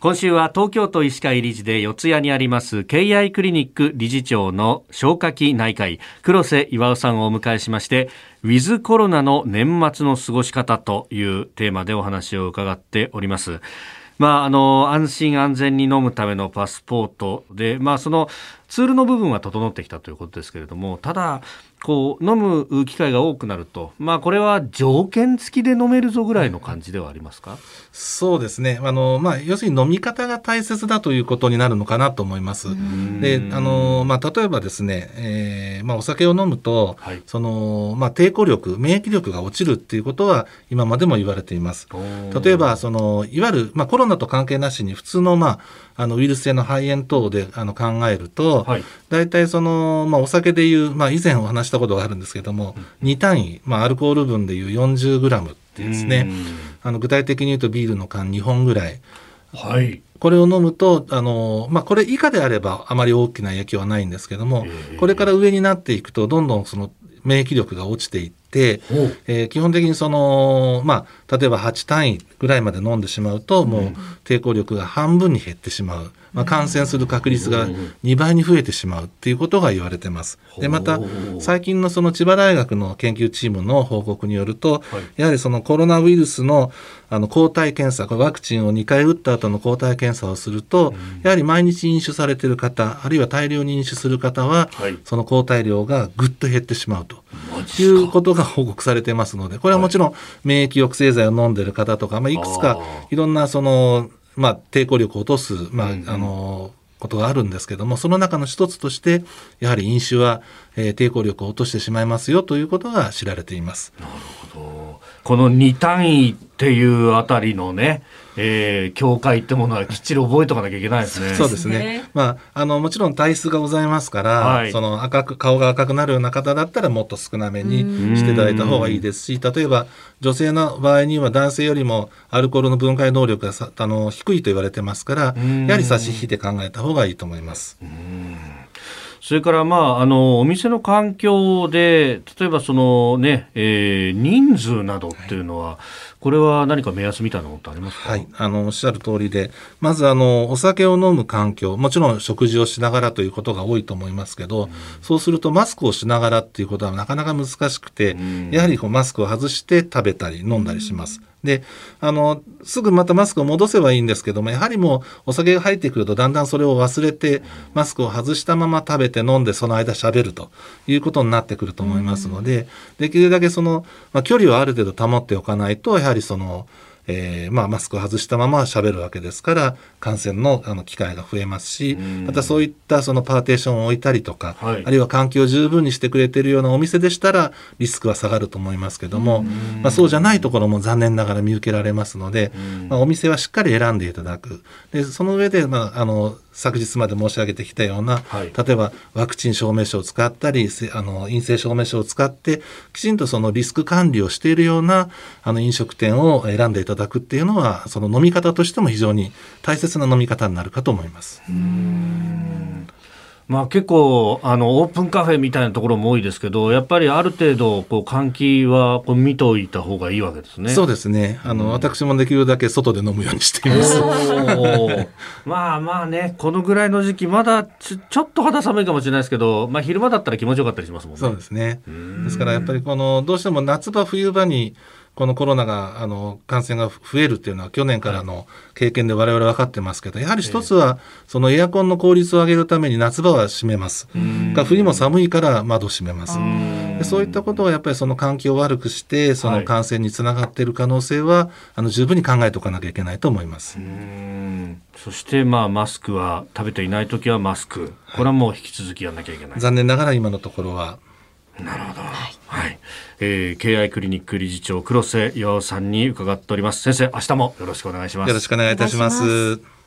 今週は東京都医師会理事で四谷にあります敬愛クリニック理事長の消化器内科医黒瀬岩尾さんをお迎えしましてウィズコロナの年末の過ごし方というテーマでお話を伺っております。まあ、あの安心安全に飲むためのパスポートで、まあ、そのツールの部分は整ってきたということですけれどもただこう飲む機会が多くなると、まあ、これは条件付きで飲めるぞぐらいの感じではありますか？そうですね。あの、まあ、要するに飲み方が大切だということになるのかなと思います。であの、まあ、例えばですね、えーまあ、お酒を飲むと、はい、そのまあ、抵抗力免疫力が落ちるっていうことは今までも言われています。例えばそのいわゆる、まあ、コロナと関係なしに普通の,、まあ、あのウイルス性の肺炎等であの考えると、はい、大体その、まあ、お酒でいう、まあ、以前お話したことがあるんですけども、うん、2単位、まあ、アルコール分でいう 40g ってですね。あの具体的に言うとビールの缶2本ぐらい。はい。これを飲むとあの、まあ、これ以下であればあまり大きな影響はないんですけども、これから上になっていくとどんどんその免疫力が落ちていって、えー、基本的にその、まあ、例えば8単位ぐらいまで飲んでしまうと、もう抵抗力が半分に減ってしまう。まあ、感染する確率が2倍に増えてしまうっていうことが言われてます。でまた最近のその千葉大学の研究チームの報告によると、やはりそのコロナウイルスのあの抗体検査ワクチンを2回打った後の抗体検査をすると、やはり毎日飲酒されてる方あるいは大量に飲酒する方は、その抗体量がぐっと減ってしまうということが報告されてますのでこれはもちろん免疫抑制剤を飲んでる方とか、まあ、いくつかい。ろんなそのまあ、抵抗力を落とす、まあ、あのことがあるんですけどもその中の一つとしてやはり飲酒は、えー、抵抗力を落としてしまいますよということが知られています。なるほど。この2単位っていうあたりのねえー、境界ってものはきっちり覚えておかなきゃいけないですね。そうですね。まあ、あの、もちろん体質がございますから、はい、その赤く、顔が赤くなるような方だったらもっと少なめにしていただいた方がいいですし、例えば女性の場合には男性よりもアルコールの分解能力がさあの低いと言われてますから、やはり差し引いて考えた方がいいと思います。それからまああのお店の環境で例えばそのね、えー、人数などっていうのは、はいこれは何か目安みたいなものってありますか、はい、あのおっしゃる通りでまずあのお酒を飲む環境もちろん食事をしながらということが多いと思いますけど、うん、そうするとマスクをしながらっていうことはなかなか難しくて、うん、やはりこうマスクを外して食べたり飲んだりします。であのすぐまたマスクを戻せばいいんですけどもやはりもうお酒が入ってくるとだんだんそれを忘れてマスクを外したまま食べて飲んでその間しゃべるということになってくると思いますので、できるだけその、まあ、距離をある程度保っておかないとやはりそのえー、まあ、マスクを外したまま喋るわけですから感染のあの機会が増えますしまたそういったそのパーテーションを置いたりとか、はい、あるいは環境を十分にしてくれているようなお店でしたらリスクは下がると思いますけども、まあ、そうじゃないところも残念ながら見受けられますので、まあ、お店はしっかり選んでいただく。でその上で、まあ、あの昨日まで申し上げてきたような、はい、例えばワクチン証明書を使ったりあの陰性証明書を使ってきちんとそのリスク管理をしているようなあの飲食店を選んでいただくっていうのはその飲み方としても非常に大切な飲み方になるかと思います。まあ、結構あのオープンカフェみたいなところも多いですけどやっぱりある程度こう換気はこう見ておいた方がいいわけですね。そうですねあの、うん、私もできるだけ外で飲むようにしています。まあまあねこのぐらいの時期まだちちょっと肌寒いかもしれないですけど、まあ、昼間だったら気持ちよかったりしますもんね。そうですねですからやっぱりこのどうしても夏場冬場にこのコロナがあの感染が増えるっていうのは去年からの経験で我々分かってますけどやはり一つはそのエアコンの効率を上げるために夏場は閉めます。が冬も寒いから窓閉めます。でそういったことはやっぱりその環境を悪くしてその感染につながっている可能性は、あの十分に考えておかなきゃいけないと思います。そしてまあマスクは食べていない時はマスク。これはもう引き続きやらなきゃいけない、残念ながら今のところは。なるほど。はい。はい、えー、敬愛クリニック理事長黒瀬洋さんに伺っております。先生、明日もよろしくお願いします。よろしくお願いいたします。